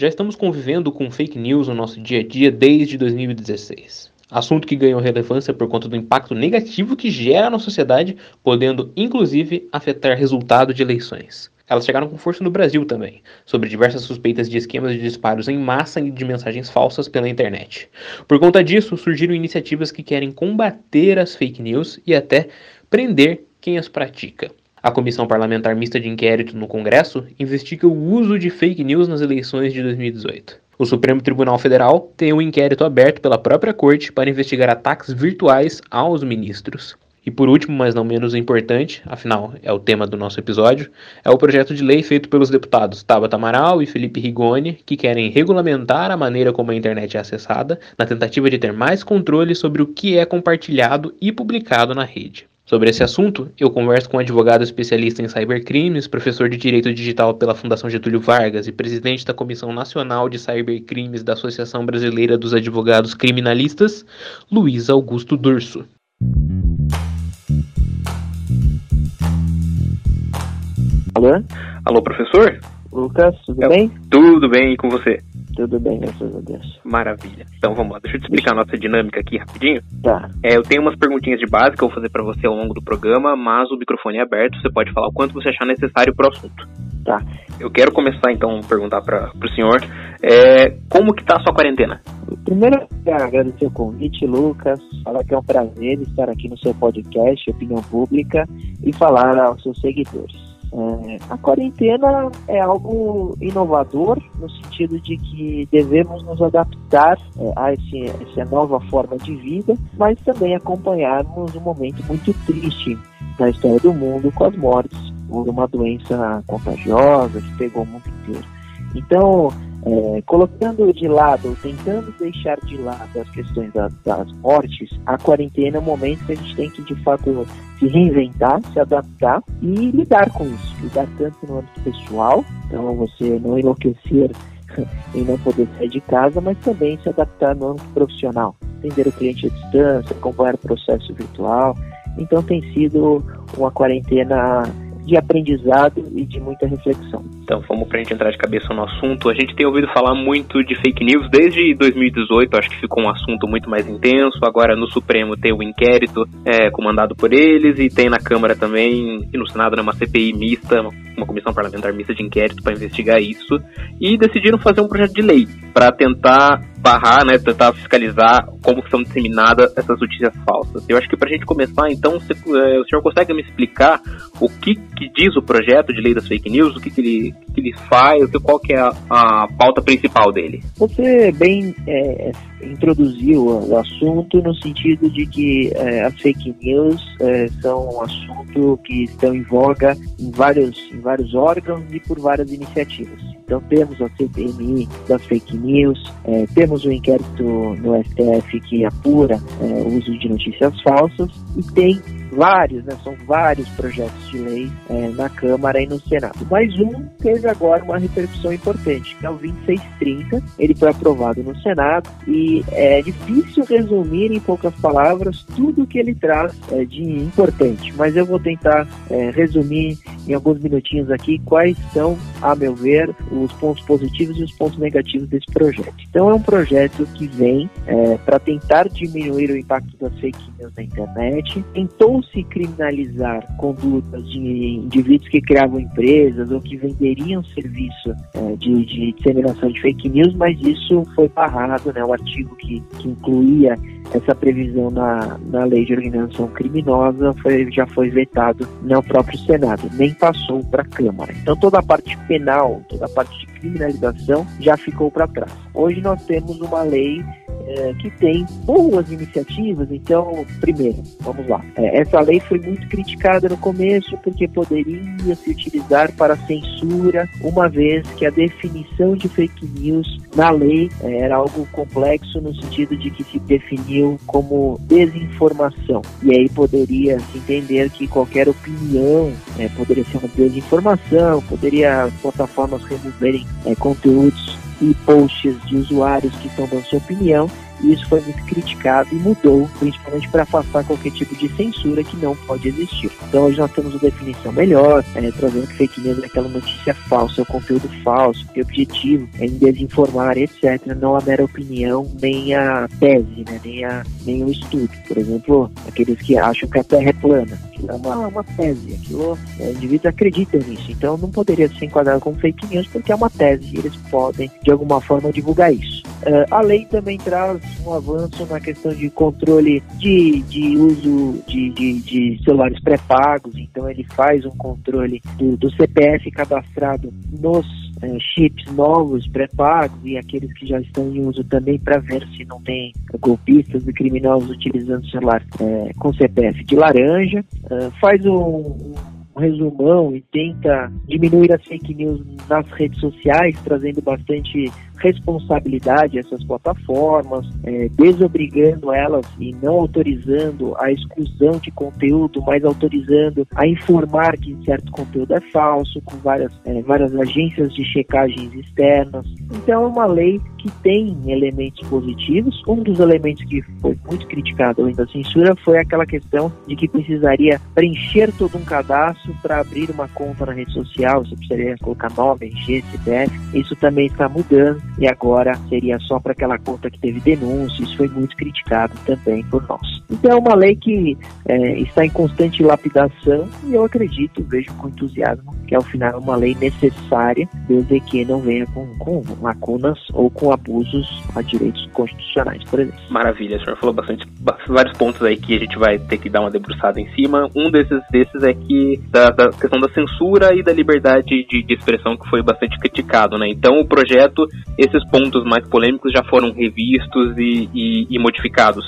Já estamos convivendo com fake news no nosso dia a dia desde 2016. Assunto que ganhou relevância por conta do impacto negativo que gera na sociedade, podendo inclusive afetar resultado de eleições. Elas chegaram com força no Brasil também, sobre diversas suspeitas de esquemas de disparos em massa e de mensagens falsas pela internet. Por conta disso, surgiram iniciativas que querem combater as fake news e até prender quem as pratica. A Comissão Parlamentar Mista de Inquérito no Congresso investiga o uso de fake news nas eleições de 2018. O Supremo Tribunal Federal tem um inquérito aberto pela própria corte para investigar ataques virtuais aos ministros. E por último, mas não menos importante, afinal é o tema do nosso episódio, é o projeto de lei feito pelos deputados Tabata Amaral e Felipe Rigoni, que querem regulamentar a maneira como a internet é acessada, na tentativa de ter mais controle sobre o que é compartilhado e publicado na rede. Sobre esse assunto, eu converso com um advogado especialista em cybercrimes, professor de Direito Digital pela Fundação Getúlio Vargas e presidente da Comissão Nacional de Cybercrimes da Associação Brasileira dos Advogados Criminalistas, Luiz Augusto Durso. Alô? Alô, professor? Lucas, tudo bem? Tudo bem, e com você? Tudo bem, graças a Deus. Maravilha. Então vamos lá, deixa eu te explicar a nossa dinâmica aqui rapidinho. Tá. É, eu tenho umas perguntinhas de base que eu vou fazer para você ao longo do programa, mas o microfone é aberto, você pode falar o quanto você achar necessário pro assunto. Tá. Eu quero começar então a perguntar para o senhor é, como que tá a sua quarentena? Primeiro, agradecer o convite, Lucas. Falar que é um prazer estar aqui no seu podcast, Opinião Pública, e falar aos seus seguidores. É, a quarentena é algo inovador no sentido de que devemos nos adaptar é, a esse, essa nova forma de vida, mas também acompanharmos um momento muito triste na história do mundo com as mortes por uma doença contagiosa que pegou o mundo inteiro. Então, é, colocando de lado, tentando deixar de lado as questões das, das mortes, a quarentena é um momento que a gente tem que de fato se reinventar, se adaptar e lidar com isso. Lidar tanto no âmbito pessoal, então você não enlouquecer em não poder sair de casa, mas também se adaptar no âmbito profissional. Entender o cliente à distância, acompanhar o processo virtual. Então tem sido uma quarentena de aprendizado e de muita reflexão. Então, vamos para a gente entrar de cabeça no assunto. A gente tem ouvido falar muito de fake news desde 2018, acho que ficou um assunto muito mais intenso. Agora no Supremo tem o inquérito é, comandado por eles e tem na Câmara também, e no Senado, né, uma CPI mista, uma comissão parlamentar mista de inquérito para investigar isso. E decidiram fazer um projeto de lei para tentar barrar, né, tentar fiscalizar como são disseminadas essas notícias falsas. Eu acho que para a gente começar, então, você, é, o senhor consegue me explicar o que, que diz o projeto de lei das fake news, o que, que, ele, que ele faz, qual que é a, a pauta principal dele? Você bem é, introduziu o assunto no sentido de que é, as fake news é, são um assunto que estão em voga em vários, em vários órgãos e por várias iniciativas. Então temos a CPMI das fake news, é, temos o inquérito no STF que apura é, o uso de notícias falsas e tem vários, né, são vários projetos de lei é, na Câmara e no Senado. Mas um teve agora uma repercussão importante, que é o 2630. Ele foi aprovado no Senado e é difícil resumir em poucas palavras tudo o que ele traz é, de importante, mas eu vou tentar é, resumir em alguns minutinhos aqui quais são, a meu ver, os pontos positivos e os pontos negativos desse projeto. Então é um projeto que vem é, para tentar diminuir o impacto das fake news na internet, tentou se criminalizar condutas de indivíduos que criavam empresas ou que venderiam serviço é, de, de, disseminação de fake news, mas isso foi barrado, né? O artigo que, que incluía essa previsão na, na lei de organização criminosa foi, já foi vetado no próprio Senado, nem passou para a Câmara. Então toda a parte penal, toda a parte de criminalização já ficou para trás. Hoje nós temos uma lei é, que tem boas iniciativas. Então, primeiro, vamos lá. É, essa lei foi muito criticada no começo porque poderia se utilizar para censura, uma vez que a definição de fake news na lei é, era algo complexo no sentido de que se definiu como desinformação. E aí poderia se entender que qualquer opinião é, poderia ser uma desinformação, poderia as plataformas removerem é, conteúdos e posts de usuários que estão dando sua opinião e isso foi muito criticado e mudou, principalmente para afastar qualquer tipo de censura que não pode existir. Então hoje nós temos uma definição melhor, é, trazendo que fake news é aquela notícia falsa, é o conteúdo falso, que o objetivo é em desinformar, etc. Não a mera opinião, nem a tese, né, nem, a, nem o estudo. Por exemplo, aqueles que acham que a Terra é plana. Aquilo é uma, uma tese, aquilo, é, indivíduos acreditam nisso. Então não poderia ser enquadrado como fake news porque é uma tese e eles podem, de alguma forma, divulgar isso. Uh, a lei também traz um avanço na questão de controle de, de uso de, de, de celulares pré-pagos, então ele faz um controle do, do CPF cadastrado nos uh, chips novos pré-pagos e aqueles que já estão em uso também para ver se não tem golpistas e criminosos utilizando celular uh, com CPF de laranja. faz um, um resumão e tenta diminuir as fake news nas redes sociais, trazendo bastante responsabilidade essas plataformas, é, desobrigando elas e não autorizando a exclusão de conteúdo, mas autorizando a informar que certo conteúdo é falso, com várias, é, várias agências de checagens externas. Então é uma lei que tem elementos positivos. Um dos elementos que foi muito criticado além da censura foi aquela questão de que precisaria preencher todo um cadastro para abrir uma conta na rede social, você precisaria colocar nome, RG, CPF. Isso também está mudando e agora seria só para aquela conta que teve denúncia. Isso foi muito criticado também por nós. Então é uma lei que é, está em constante lapidação e eu acredito, vejo com entusiasmo, que ao final é uma lei necessária, desde que não venha com, com lacunas ou com abusos a direitos constitucionais, por exemplo. Maravilha, o senhor falou bastante, vários pontos aí que a gente vai ter que dar uma debruçada em cima. Um desses, desses é que da, da questão da censura e da liberdade de, de expressão que foi bastante criticado, né? Então o projeto, esses pontos mais polêmicos já foram revistos e, e, e modificados.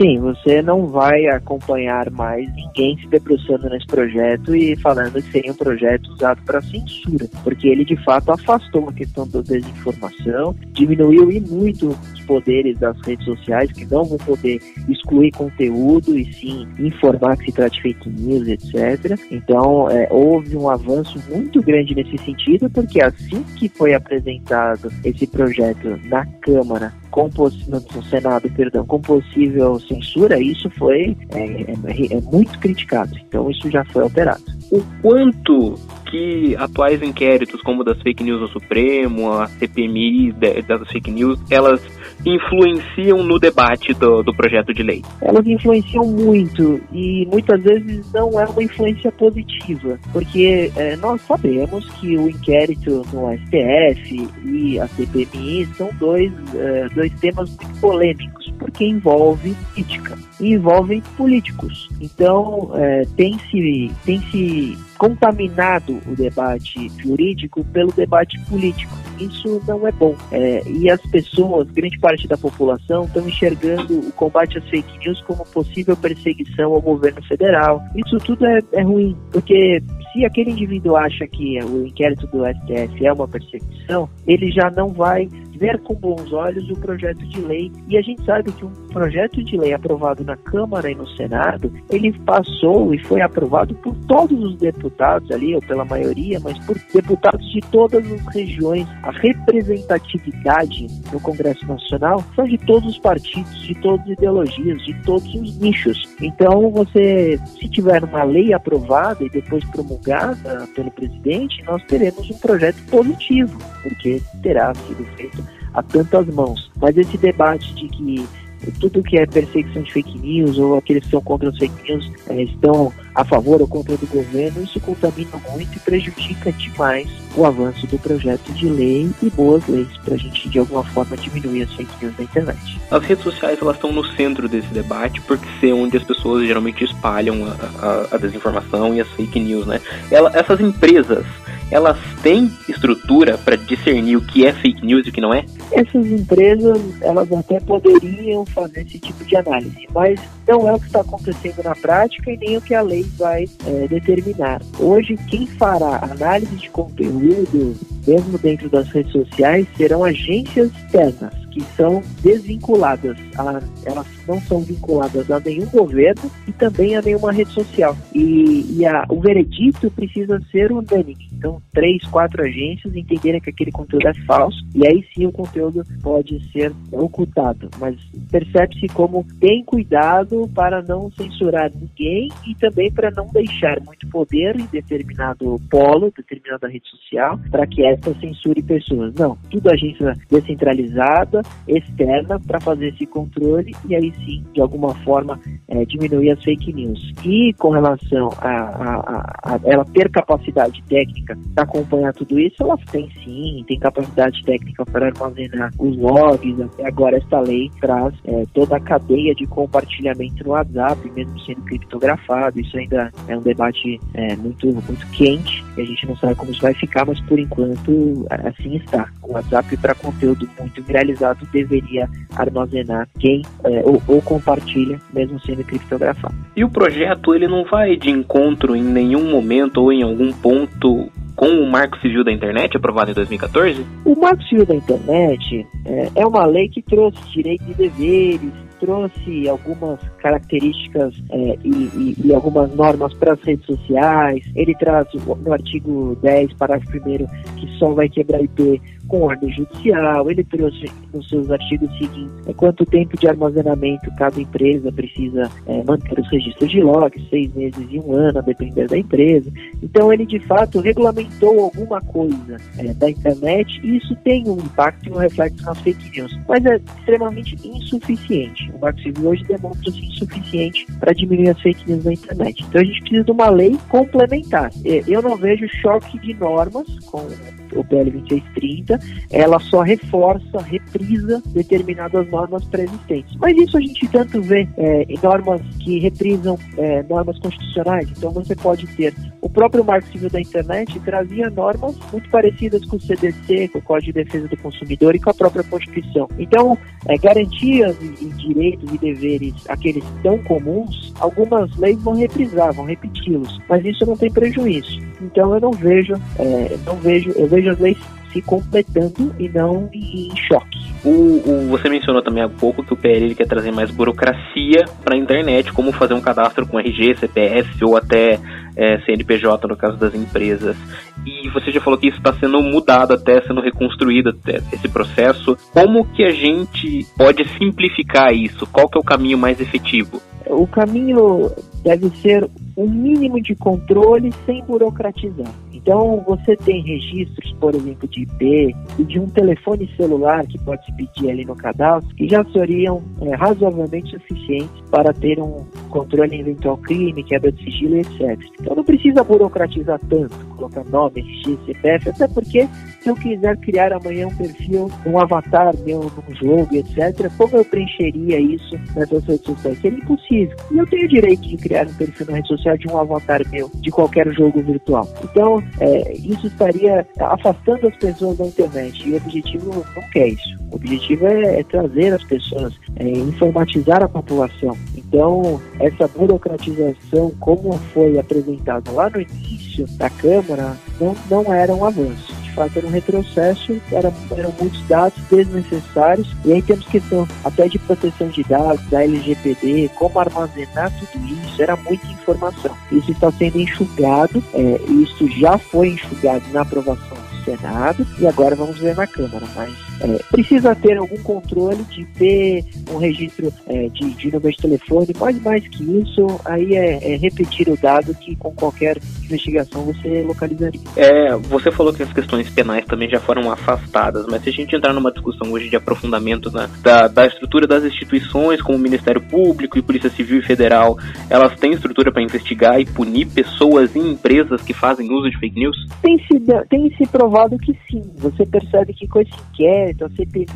Sim, você não vai acompanhar mais ninguém se debruçando nesse projeto e falando que seria um projeto usado para censura, porque ele de fato afastou a questão da desinformação, diminuiu e muito os poderes das redes sociais, que não vão poder excluir conteúdo e sim informar que se trata de fake news, etc. Então, é, houve um avanço muito grande nesse sentido, porque assim que foi apresentado esse projeto na Câmara com no Senado, perdão, com possível censura, isso foi é, é, é muito criticado. Então isso já foi alterado. O quanto que atuais inquéritos, como das fake news no Supremo, a CPMI das fake news, elas influenciam no debate do, do projeto de lei? Elas influenciam muito e muitas vezes não é uma influência positiva, porque é, nós sabemos que o inquérito no STF e a CPMI são dois, é, dois temas muito polêmicos, porque envolve política, envolvem políticos. Então, é, tem se tem se contaminado o debate jurídico pelo debate político. Isso não é bom. É, e as pessoas, grande parte da população, estão enxergando o combate às fake news como possível perseguição ao governo federal. Isso tudo é, é ruim, porque se aquele indivíduo acha que o inquérito do STF é uma perseguição, ele já não vai ver com bons olhos o projeto de lei. E a gente sabe que um projeto de lei aprovado na Câmara e no Senado, ele passou e foi aprovado por todos os deputados ali, ou pela maioria, mas por deputados de todas as regiões. A representatividade no Congresso Nacional são de todos os partidos, de todas as ideologias, de todos os nichos. Então, você, se tiver uma lei aprovada e depois promulgada pelo presidente, nós teremos um projeto positivo, porque terá sido feito a tantas mãos. Mas esse debate de que tudo que é perseguição de fake news ou aqueles que são contra as fake news é, estão a favor ou contra do governo, isso contamina muito e prejudica demais o avanço do projeto de lei e boas leis para a gente de alguma forma diminuir as fake news na internet. As redes sociais elas estão no centro desse debate porque ser onde as pessoas geralmente espalham a, a, a desinformação e as fake news, né? Ela, essas empresas elas têm estrutura para discernir o que é fake news e o que não é? Essas empresas, elas até poderiam fazer esse tipo de análise, mas não é o que está acontecendo na prática e nem o que a lei vai é, determinar. Hoje, quem fará análise de conteúdo, mesmo dentro das redes sociais, serão agências externas que são desvinculadas, a, elas não são vinculadas a nenhum governo e também a nenhuma rede social. E, e a, o veredito precisa ser unânime. Então, três, quatro agências entenderem que aquele conteúdo é falso e aí sim o conteúdo pode ser ocultado. Mas percebe-se como tem cuidado para não censurar ninguém e também para não deixar muito poder em determinado polo, determinada rede social, para que esta censure pessoas. Não, tudo agência descentralizada, externa, para fazer esse controle e aí sim, de alguma forma, é, diminuir as fake news. E com relação a, a, a, ela ter capacidade técnica para acompanhar tudo isso, ela tem sim, tem capacidade técnica para armazenar os logs. Até agora, esta lei traz é, toda a cadeia de compartilhamento no WhatsApp, mesmo sendo criptografado. Isso ainda é um debate é, muito, muito quente e a gente não sabe como isso vai ficar, mas por enquanto assim está. O WhatsApp, para conteúdo muito viralizado, deveria armazenar quem é, ou, ou compartilha, mesmo sendo criptografado. E o projeto ele não vai de encontro em nenhum momento ou em algum ponto com o Marco Civil da Internet, aprovado em 2014? O Marco Civil da Internet é, é uma lei que trouxe direitos e deveres, trouxe algumas características é, e, e, e, algumas normas para as redes sociais. Ele traz no artigo 10, parágrafo 1 que só vai quebrar IP com ordem judicial. Ele trouxe nos seus artigos seguintes é, quanto tempo de armazenamento cada empresa precisa é, manter os registros de logs, seis meses e um ano, a depender da empresa. Então ele de fato regulamentou alguma coisa é, da internet e isso tem um impacto e um reflexo nas fake news, mas é extremamente insuficiente. O Marco Civil hoje demonstra-se insuficiente para diminuir as fake news na internet. Então a gente precisa de uma lei complementar. É, eu não vejo choque de normas com o PL 2630, ela só reforça, reprisa determinadas normas pré-existentes. Mas isso a gente tanto vê é, em normas que reprisam é, normas constitucionais. Então você pode ter o próprio Marco Civil da Internet trazia normas muito parecidas com o CDC, com o Código de Defesa do Consumidor e com a própria Constituição. Então, é, garantias e, e direitos e deveres, aqueles tão comuns, algumas leis vão reprisar, vão repeti-los, mas isso não tem prejuízo. Então eu não vejo, é, não vejo, eu vejo as leis se completando e não em choque. O, o, você mencionou também há pouco que o PL quer trazer mais burocracia para a internet, como fazer um cadastro com RG, CPF ou até é, CNPJ no caso das empresas. E você já falou que isso está sendo mudado até, sendo reconstruído até esse processo. Como que a gente pode simplificar isso? Qual que é o caminho mais efetivo? O caminho deve ser um mínimo de controle sem burocratizar. Então, você tem registros, por exemplo, de IP e de um telefone celular que pode se pedir ali no cadastro, que já seriam é, razoavelmente suficientes para ter um controle em eventual crime, quebra de sigilo, etc. Então, não precisa burocratizar tanto, colocar nome, RG, CPF, até porque se eu quiser criar amanhã um perfil, um avatar meu num jogo, etc., como eu preencheria isso nessas redes sociais? Seria impossível. E eu tenho o direito de criar um perfil na rede social de um avatar meu, de qualquer jogo virtual. Então, é, isso estaria afastando as pessoas da internet. E o objetivo não quer isso. O objetivo é, é trazer as pessoas, é, informatizar a população. Então, essa burocratização, como foi apresentado lá no início da Câmara, não, não era um avanço fato era um retrocesso, eram, eram muitos dados desnecessários, e aí temos questão até de proteção de dados, da LGPD, como armazenar tudo isso, era muita informação. Isso está sendo enxugado, é, isso já foi enxugado na aprovação Senado, e agora vamos ver na Câmara, mas é, precisa ter algum controle de ter um registro é, de, de número de telefone, mas mais que isso, aí é, é, repetir o dado que com qualquer investigação você localizaria. É, você falou que as questões penais também já foram afastadas, mas se a gente entrar numa discussão hoje de aprofundamento né, da, da estrutura das instituições, como o Ministério Público e Polícia Civil e Federal, elas têm estrutura para investigar e punir pessoas e empresas que fazem uso de fake news? Tem se, tem se provado que sim. Você percebe que com esse inquérito, a CPI,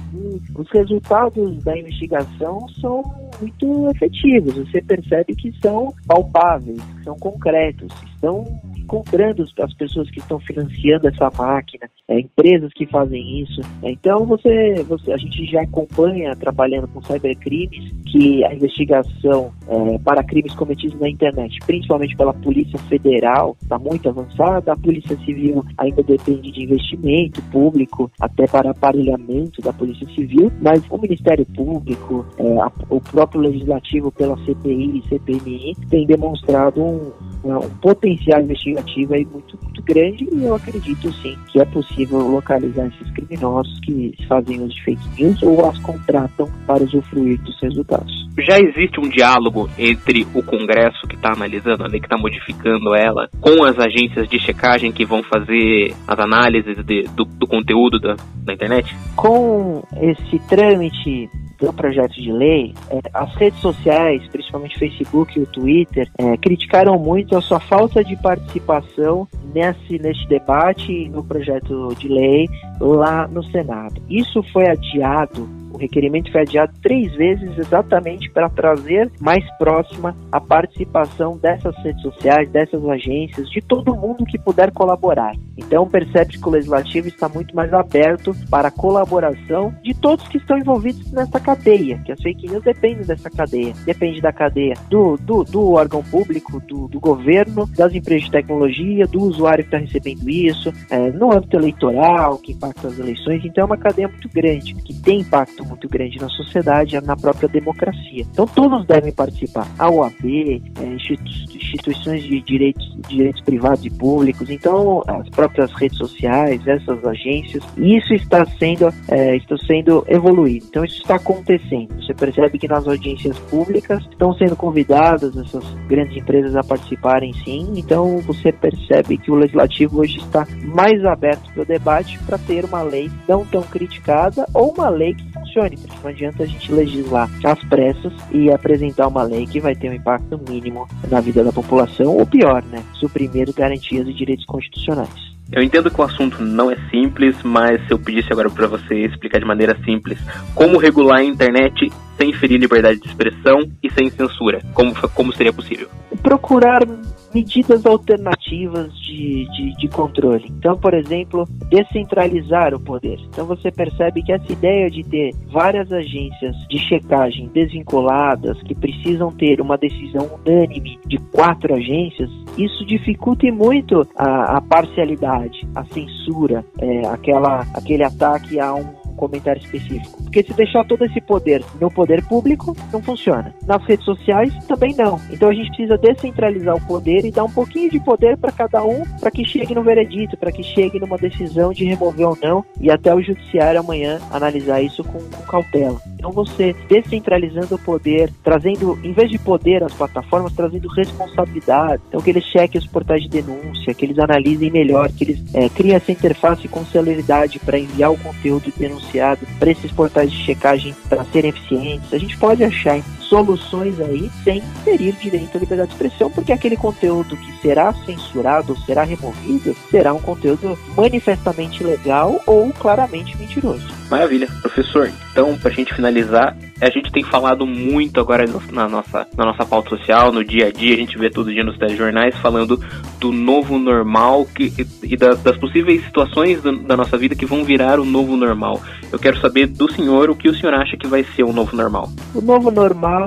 os resultados da investigação são muito efetivos. Você percebe que são palpáveis, que são concretos, estão encontrando as pessoas que estão financiando essa máquina, é, empresas que fazem isso. Então você, você, a gente já acompanha trabalhando com cybercrimes que a investigação é, para crimes cometidos na internet, principalmente pela Polícia Federal, está muito avançada. A Polícia Civil ainda depende de investimento público, até para aparelhamento da Polícia Civil, mas o Ministério Público, é, a, o próprio Legislativo pela CPI e CPMI tem demonstrado um, um potencial investigativo aí muito, muito grande e eu acredito sim que é possível localizar esses criminosos que fazem uso de fake news ou as contratam para usufruir dos resultados. Já existe um diálogo entre o Congresso que está analisando a lei, que está modificando ela, com as agências de checagem que vão fazer as análises de, do, do, conteúdo da, da internet? Com esse trâmite do projeto de lei, é, as redes sociais, principalmente o Facebook e o Twitter, é, criticaram muito a sua falta de participação nesse, neste debate no projeto de lei lá no Senado. Isso foi adiado requerimento foi adiado três vezes exatamente para trazer mais próxima a participação dessas redes sociais, dessas agências, de todo mundo que puder colaborar. Então percebe que o legislativo está muito mais aberto para a colaboração de todos que estão envolvidos nessa cadeia, que as fake news dependem dessa cadeia, depende da cadeia do, do, do órgão público, do, do, governo, das empresas de tecnologia, do usuário que está recebendo isso, é, no âmbito eleitoral, que impacta as eleições, então é uma cadeia muito grande, que tem impacto muito grande na sociedade, na própria democracia. Então todos devem participar. A OAB, é, instituições de direitos, direitos privados e públicos, então as próprias redes sociais, essas agências, isso está sendo, é, está sendo evoluído. Então isso está acontecendo. Você percebe que nas audiências públicas estão sendo convidadas essas grandes empresas a participarem sim. Então você percebe que o legislativo hoje está mais aberto para o debate para ter uma lei não tão criticada ou uma lei que funcione. Não adianta a gente legislar às pressas e apresentar uma lei que vai ter um impacto mínimo na vida da população, ou pior, né? Suprimir garantias e direitos constitucionais. Eu entendo que o assunto não é simples, mas se eu pedisse agora para você explicar de maneira simples como regular a internet sem ferir liberdade de expressão e sem censura, como, como seria possível? Procurar medidas alternativas de, de, de, controle. Então, por exemplo, descentralizar o poder. Então, você percebe que essa ideia de ter várias agências de checagem desvinculadas que precisam ter uma decisão unânime de quatro agências, isso dificulta muito a, a parcialidade, a censura, é, aquela, aquele ataque a um comentário específico. Porque se deixar todo esse poder no poder público, não funciona. Nas redes sociais, também não. Então a gente precisa descentralizar o poder e dar um pouquinho de poder para cada um, para que chegue no veredito, para que chegue numa decisão de remover ou não, e até o judiciário amanhã analisar isso com, com cautela. Então você descentralizando o poder, trazendo, em vez de poder às plataformas, trazendo responsabilidade. Então que eles chequem os portais de denúncia, que eles analisem melhor, que eles é, criem essa interface com celeridade para enviar o conteúdo denunciado para esses portais de checagem para serem eficientes. A gente pode achar soluções aí sem ferir direito à liberdade de expressão, porque aquele conteúdo que será censurado ou será removido será um conteúdo manifestamente ilegal ou claramente mentiroso. Maravilha, professor. Então, para a gente finalizar, a gente tem falado muito agora na nossa, na nossa pauta social, no dia a dia, a gente vê todo dia nos telejornais falando do novo normal que, e da, das possíveis situações do, da nossa vida que vão virar o novo normal. Eu quero saber do senhor o que o senhor acha que vai ser o novo normal. O novo normal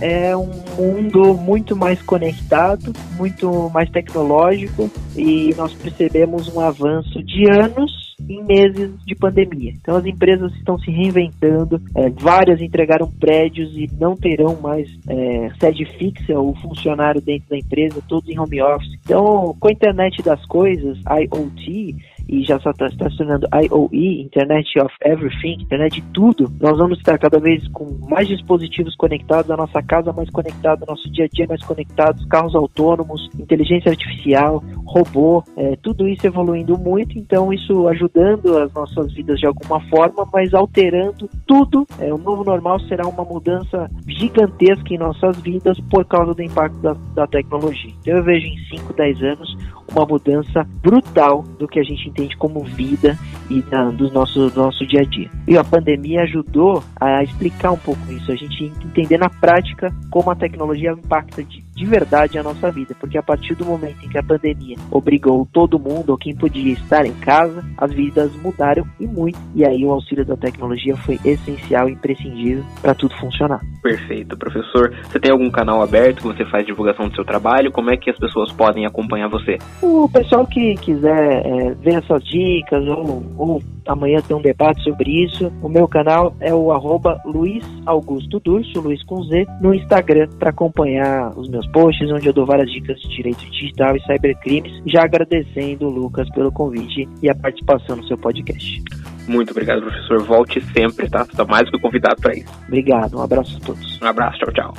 é um mundo muito mais conectado, muito mais tecnológico e nós percebemos um avanço de anos em meses de pandemia. Então as empresas estão se reinventando, é, várias entregaram prédios e não terão mais é, sede fixa ou funcionário dentro da empresa, todos em home office. Então, com a internet das coisas, IoT, e já está tá tornando IoE, Internet of Everything, internet de tudo, nós vamos estar cada vez com mais dispositivos conectados, a nossa casa mais conectada, nosso dia a dia mais conectados, carros autônomos, inteligência artificial, robô, é, tudo isso evoluindo muito, então isso ajudando as nossas vidas de alguma forma, mas alterando tudo. É, o novo normal será uma mudança gigantesca em nossas vidas por causa do impacto da, da tecnologia. Então eu vejo em 5, 10 anos uma mudança brutal do que a gente entende como vida e da, do, nosso, do nosso dia a dia. E a pandemia ajudou a explicar um pouco isso, a gente entender na prática como a tecnologia impacta verdade a nossa vida, porque a partir do momento em que a pandemia obrigou todo mundo, ou quem podia estar em casa, as vidas mudaram e muito. E aí o auxílio da tecnologia foi essencial e imprescindível para tudo funcionar. Perfeito, professor. Você tem algum canal aberto que você faz divulgação do seu trabalho? Como é que as pessoas podem acompanhar você? O pessoal que quiser é, ver essas dicas ou, ou amanhã ter um debate sobre isso, o meu canal é o arroba Luiz Augusto Durso, Luiz com Z, no Instagram, para acompanhar os meus posts, onde eu dou várias dicas de direito digital e cybercrimes. Já agradecendo o Lucas pelo convite e a participação no seu podcast. Muito obrigado, professor. Volte sempre, tá? Você está mais do que convidado para isso. Obrigado. Um abraço a todos. Um abraço. Tchau, tchau.